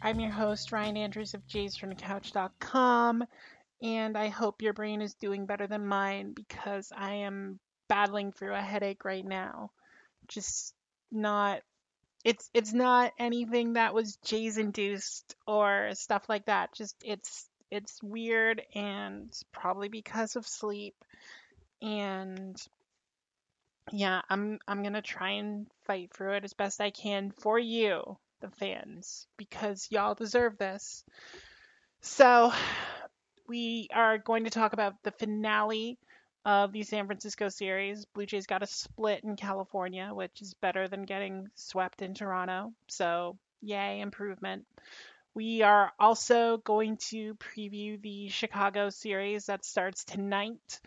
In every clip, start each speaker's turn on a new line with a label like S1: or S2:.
S1: I'm your host, Ryan Andrews of jaysfromthecouch.com, and I hope your brain is doing better than mine because I am battling through a headache right now. Just not it's it's not anything that was Jays induced or stuff like that. Just it's it's weird and probably because of sleep. And yeah, I'm I'm gonna try and fight through it as best I can for you the fans because y'all deserve this. So, we are going to talk about the finale of the San Francisco series. Blue Jays got a split in California, which is better than getting swept in Toronto. So, yay, improvement. We are also going to preview the Chicago series that starts tonight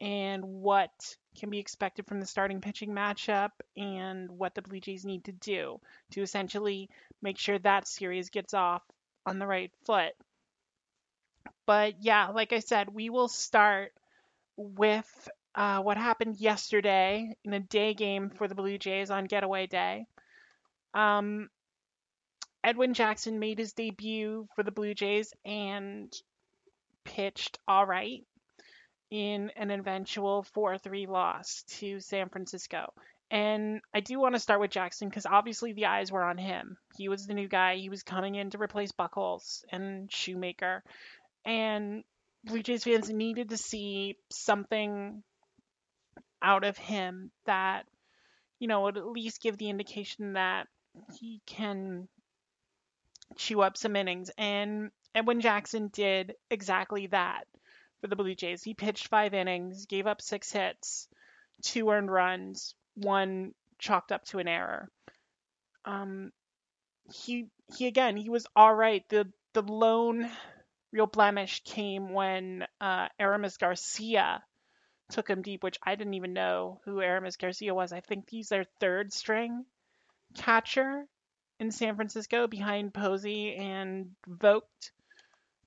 S1: and what can be expected from the starting pitching matchup and what the Blue Jays need to do to essentially make sure that series gets off on the right foot. But yeah, like I said, we will start with uh, what happened yesterday in a day game for the Blue Jays on getaway day. Um, Edwin Jackson made his debut for the Blue Jays and pitched all right in an eventual 4 3 loss to San Francisco. And I do want to start with Jackson because obviously the eyes were on him. He was the new guy. He was coming in to replace Buchholz and Shoemaker. And Blue Jays fans needed to see something out of him that, you know, would at least give the indication that he can chew up some innings. And Edwin Jackson did exactly that for the Blue Jays. He pitched five innings, gave up six hits, two earned runs, one chalked up to an error. Um, he he again he was all right. The the lone real blemish came when uh, Aramis Garcia took him deep, which I didn't even know who Aramis Garcia was. I think he's their third string catcher in San Francisco behind Posey and Vogt,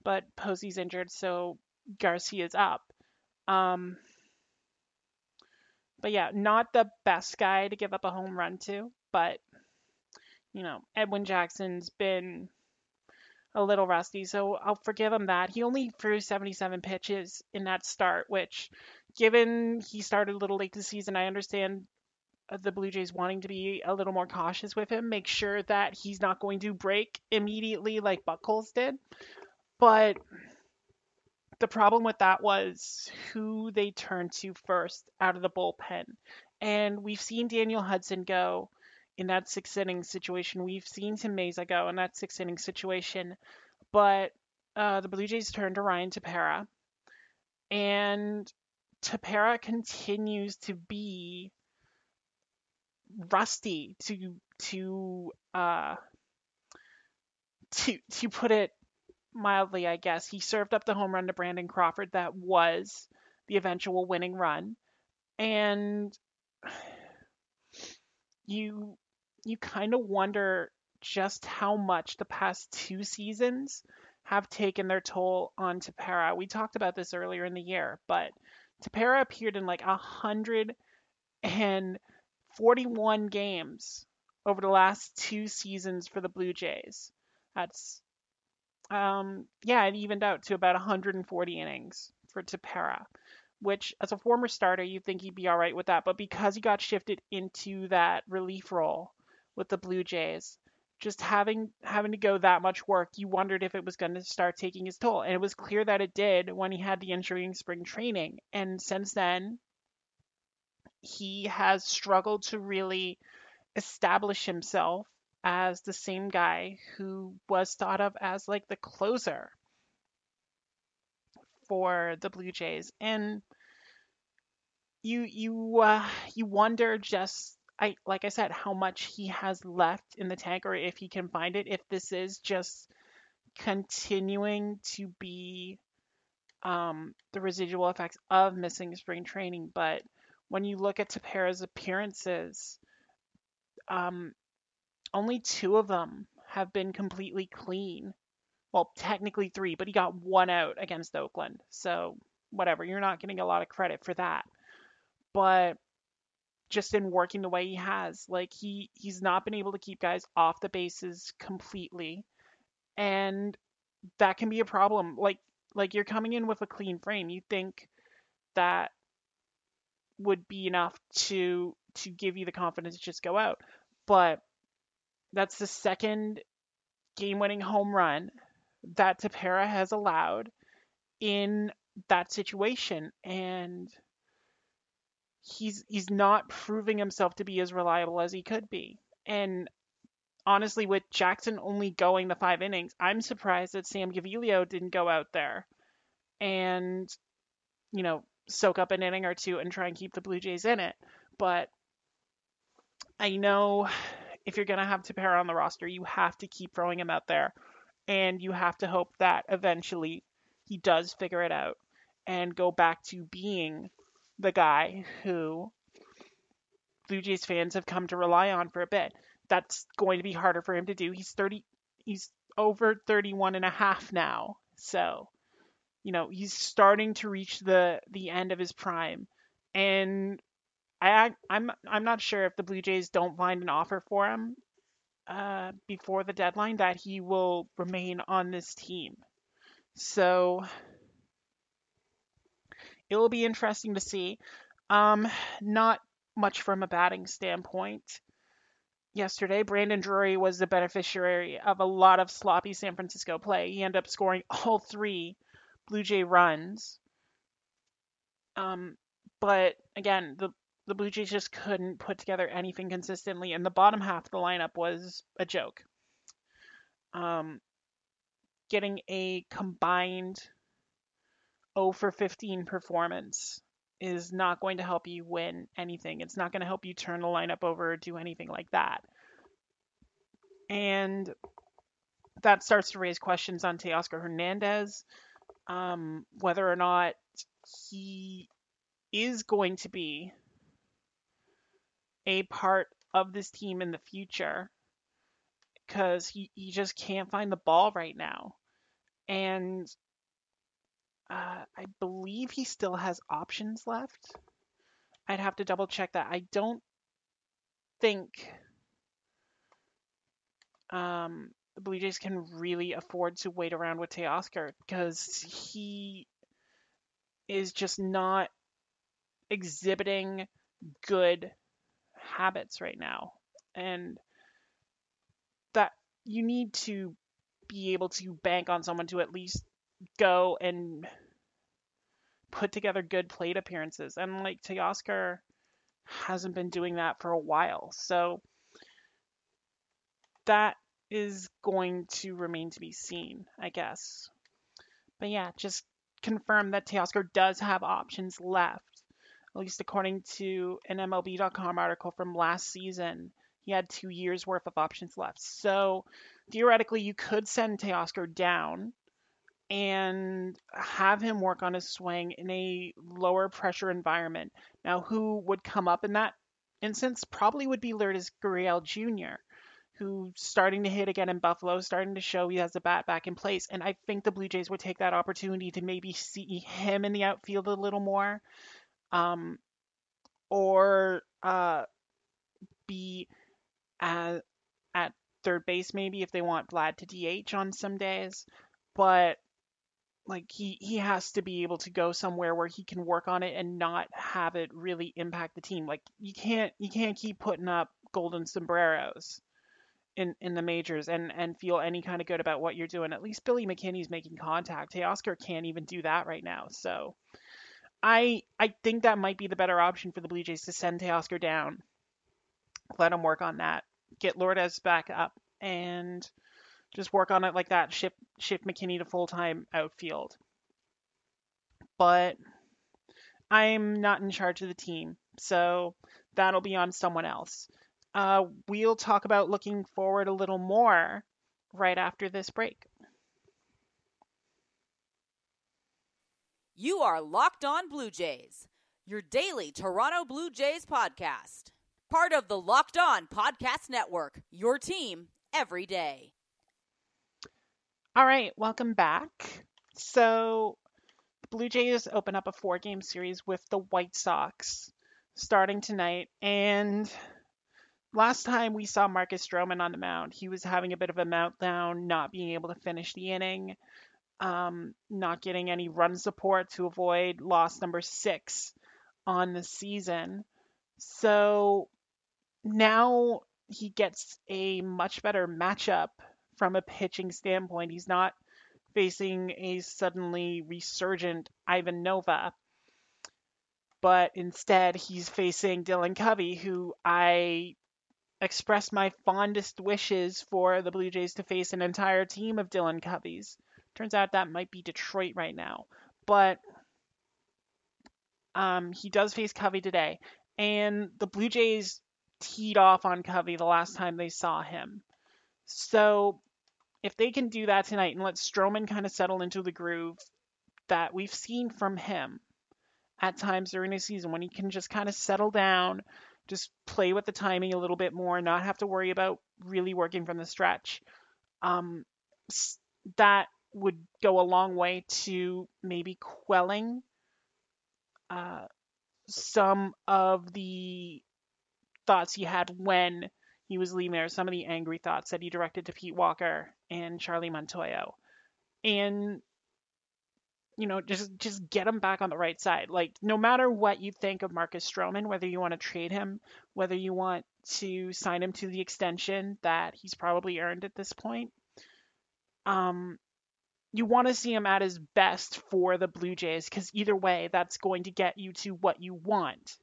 S1: but Posey's injured, so Garcia's up. Um, but yeah, not the best guy to give up a home run to, but you know, Edwin Jackson's been a little rusty, so I'll forgive him that. He only threw 77 pitches in that start, which, given he started a little late this season, I understand the Blue Jays wanting to be a little more cautious with him, make sure that he's not going to break immediately like Buchholz did. But the problem with that was who they turned to first out of the bullpen. And we've seen Daniel Hudson go in that six inning situation. We've seen Tim Mayza go in that six inning situation. But uh, the Blue Jays turned to Ryan Tepera. And Tepera continues to be rusty to to uh to to put it mildly, I guess. He served up the home run to Brandon Crawford that was the eventual winning run. And you you kind of wonder just how much the past two seasons have taken their toll on Tepera. We talked about this earlier in the year, but Tepera appeared in like a hundred and forty-one games over the last two seasons for the Blue Jays. That's um, yeah, it evened out to about 140 innings for Tepera, which as a former starter, you'd think he'd be all right with that. But because he got shifted into that relief role with the Blue Jays, just having having to go that much work, you wondered if it was going to start taking his toll. And it was clear that it did when he had the injury in spring training. And since then, he has struggled to really establish himself as the same guy who was thought of as like the closer for the Blue Jays. And you you uh, you wonder just I like I said how much he has left in the tank or if he can find it if this is just continuing to be um, the residual effects of missing spring training. But when you look at Tepera's appearances, um, only two of them have been completely clean. Well, technically three, but he got one out against Oakland. So, whatever, you're not getting a lot of credit for that. But just in working the way he has, like he he's not been able to keep guys off the bases completely. And that can be a problem. Like like you're coming in with a clean frame. You think that would be enough to to give you the confidence to just go out. But that's the second game-winning home run that Tepera has allowed in that situation and he's he's not proving himself to be as reliable as he could be. And honestly, with Jackson only going the five innings, I'm surprised that Sam Gaviglio didn't go out there and, you know, soak up an inning or two and try and keep the Blue Jays in it. But I know if you're going to have Tepera on the roster, you have to keep throwing him out there. And you have to hope that eventually he does figure it out and go back to being the guy who Blue Jays fans have come to rely on for a bit. That's going to be harder for him to do. He's 30 he's over 31 and a half now. So, you know, he's starting to reach the the end of his prime. And I I'm I'm not sure if the Blue Jays don't find an offer for him uh, before the deadline that he will remain on this team. So it will be interesting to see. Um, not much from a batting standpoint. Yesterday, Brandon Drury was the beneficiary of a lot of sloppy San Francisco play. He ended up scoring all three Blue Jay runs. Um, but again, the the Blue Jays just couldn't put together anything consistently, and the bottom half of the lineup was a joke. Um, getting a combined 0 for 15 performance is not going to help you win anything. It's not going to help you turn the lineup over or do anything like that. And that starts to raise questions on Teoscar Hernandez, um, whether or not he is going to be a part of this team in the future because he, he just can't find the ball right now. And uh, I believe he still has options left. I'd have to double check that. I don't think um, the Blue Jays can really afford to wait around with Teoscar because he is just not exhibiting good habits right now. And that you need to be able to bank on someone to at least go and put together good plate appearances. And like Teoscar hasn't been doing that for a while. So that is going to remain to be seen, I guess. But yeah, just confirm that Teoscar does have options left. At least according to an MLB.com article from last season, he had two years worth of options left. So theoretically, you could send Teoscar down and have him work on his swing in a lower pressure environment. Now, who would come up in that instance? Probably would be Lourdes Gurriel Jr., who's starting to hit again in Buffalo, starting to show he has the bat back in place. And I think the Blue Jays would take that opportunity to maybe see him in the outfield a little more. Um, or uh, be at, at third base maybe if they want Vlad to DH on some days. But like he he has to be able to go somewhere where he can work on it and not have it really impact the team. Like you can't you can't keep putting up golden sombreros in in the majors and and feel any kind of good about what you're doing. At least Billy McKinney's making contact. Teoscar can't even do that right now. So I I think that might be the better option for the Blue Jays to send Teoscar down. Let him work on that. Get Lourdes back up and just work on it like that. Ship shift McKinney to full time outfield. But I'm not in charge of the team, so that'll be on someone else. Uh, we'll talk about looking forward a little more right after this break.
S2: You are Locked On Blue Jays, your daily Toronto Blue Jays podcast. Part of the Locked On Podcast Network, your team every day.
S1: All right, welcome back. So, the Blue Jays open up a four game series with the White Sox starting tonight. And last time we saw Marcus Stroman on the mound, he was having a bit of a meltdown, not being able to finish the inning um, not getting any run support to avoid loss number six on the season. So now he gets a much better matchup from a pitching standpoint. He's not facing a suddenly resurgent Ivan Nova, but instead he's facing Dylan Covey, who I expressed my fondest wishes for the Blue Jays to face an entire team of Dylan Coveys. Turns out that might be Detroit right now. But um, he does face Covey today. And the Blue Jays teed off on Covey the last time they saw him. So if they can do that tonight and let Stroman kind of settle into the groove that we've seen from him at times during the season, when he can just kind of settle down, just play with the timing a little bit more, not have to worry about really working from the stretch, um, that would go a long way to maybe quelling uh, some of the thoughts he had when he was leaving there, some of the angry thoughts that he directed to Pete Walker and Charlie Montoyo. And you know, just just get him back on the right side. Like no matter what you think of Marcus Stroman, whether you want to trade him, whether you want to sign him to the extension that he's probably earned at this point, um, you want to see him at his best for the Blue Jays because either way, that's going to get you to what you want.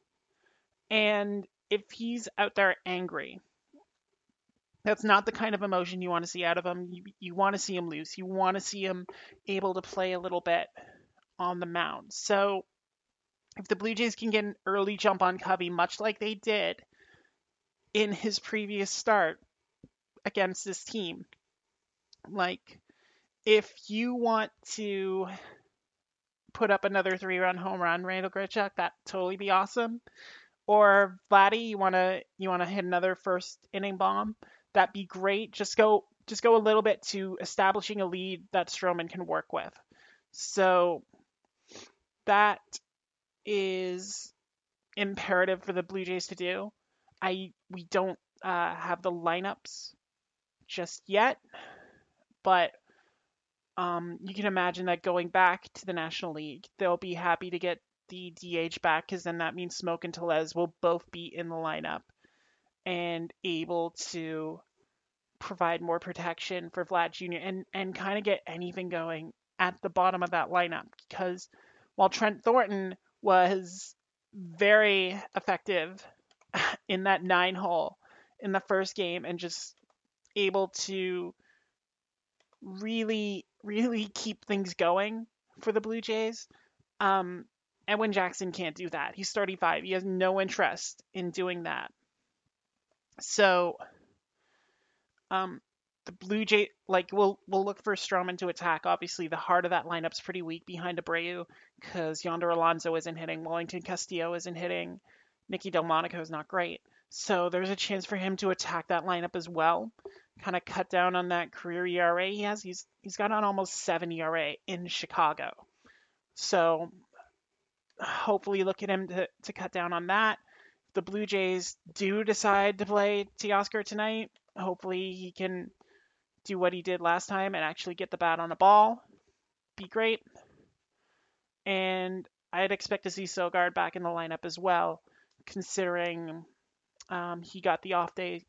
S1: And if he's out there angry, that's not the kind of emotion you want to see out of him. You, you want to see him loose. You want to see him able to play a little bit on the mound. So if the Blue Jays can get an early jump on Covey, much like they did in his previous start against this team, like if you want to put up another three run home run, Randall Grichuk, that totally be awesome. Or Vladdy, you wanna you wanna hit another first inning bomb, that'd be great. Just go just go a little bit to establishing a lead that Stroman can work with. So that is imperative for the Blue Jays to do. I we don't uh, have the lineups just yet, but um, you can imagine that going back to the National League, they'll be happy to get the DH back because then that means Smoak and Tellez will both be in the lineup and able to provide more protection for Vlad Jr. and and kind of get anything going at the bottom of that lineup because while Trent Thornton was very effective in that nine hole in the first game and just able to really really keep things going for the Blue Jays. Um, Edwin Jackson can't do that. He's 35. He has no interest in doing that. So, um, the Blue Jay like we'll we'll look for Stroman to attack. Obviously, the heart of that lineup's pretty weak behind Abreu because Yonder Alonso isn't hitting, Wellington Castillo isn't hitting, Nicky Delmonico is not great. So there's a chance for him to attack that lineup as well kind of cut down on that career ERA he has. He's he's got an almost seven ERA in Chicago. So hopefully look at him to, to cut down on that. If the Blue Jays do decide to play Teoscar tonight, hopefully he can do what he did last time and actually get the bat on the ball. Be great. And I'd expect to see Sogard back in the lineup as well, considering um, he got the off day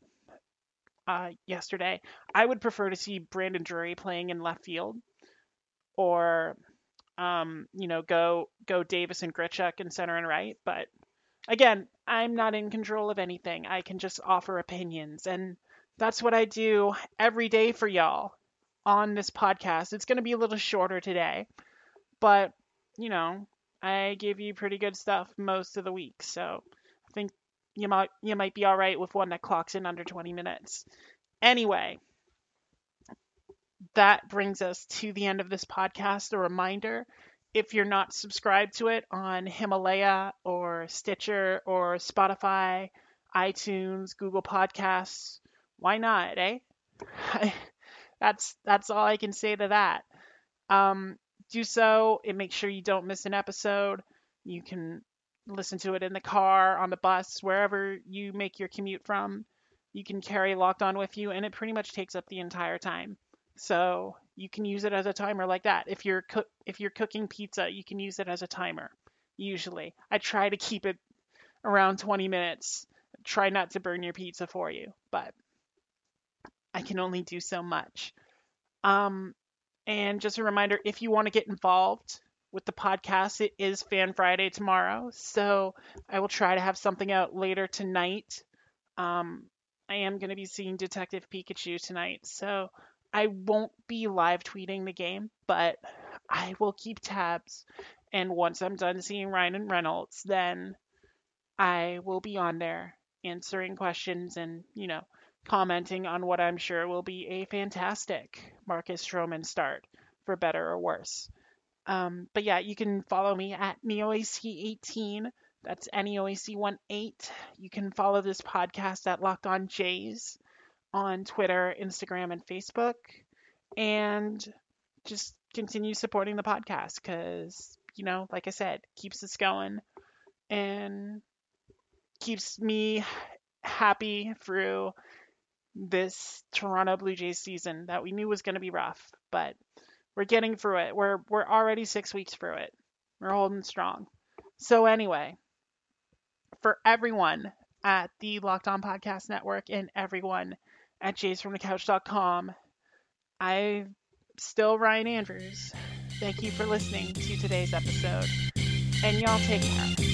S1: uh, yesterday. I would prefer to see Brandon Drury playing in left field, or um, you know, go go Davis and Grichuk in center and right. But again, I'm not in control of anything. I can just offer opinions, and that's what I do every day for y'all on this podcast. It's going to be a little shorter today, but you know, I give you pretty good stuff most of the week, so you might you might be all right with one that clocks in under 20 minutes. Anyway, that brings us to the end of this podcast. A reminder if you're not subscribed to it on Himalaya or Stitcher or Spotify, iTunes, Google Podcasts, why not, eh? that's that's all I can say to that. Um, do so and make sure you don't miss an episode. You can listen to it in the car, on the bus, wherever you make your commute from. You can carry Locked On with you, and it pretty much takes up the entire time. So you can use it as a timer like that. If you're cook if you're cooking pizza, you can use it as a timer. Usually, I try to keep it around 20 minutes. Try not to burn your pizza for you, but I can only do so much. Um, and just a reminder, if you want to get involved with the podcast, it is Fan Friday tomorrow, so I will try to have something out later tonight. Um, I am going to be seeing Detective Pikachu tonight, so I won't be live tweeting the game, but I will keep tabs. And once I'm done seeing Ryan and Reynolds, then I will be on there answering questions and, you know, commenting on what I'm sure will be a fantastic Marcus Stroman start, for better or worse. Um, but yeah, you can follow me at NeoAC18. That's NEOAC18. You can follow this podcast at Locked On Jays on Twitter, Instagram, and Facebook. And just continue supporting the podcast because, you know, like I said, keeps us going and keeps me happy through this Toronto Blue Jays season that we knew was going to be rough, but we're getting through it. We're we're already 6 weeks through it. We're holding strong. So anyway, for everyone at the Locked On Podcast Network and everyone at jaysfromthecouch.com. I'm still Ryan Andrews. Thank you for listening to today's episode, and y'all take care.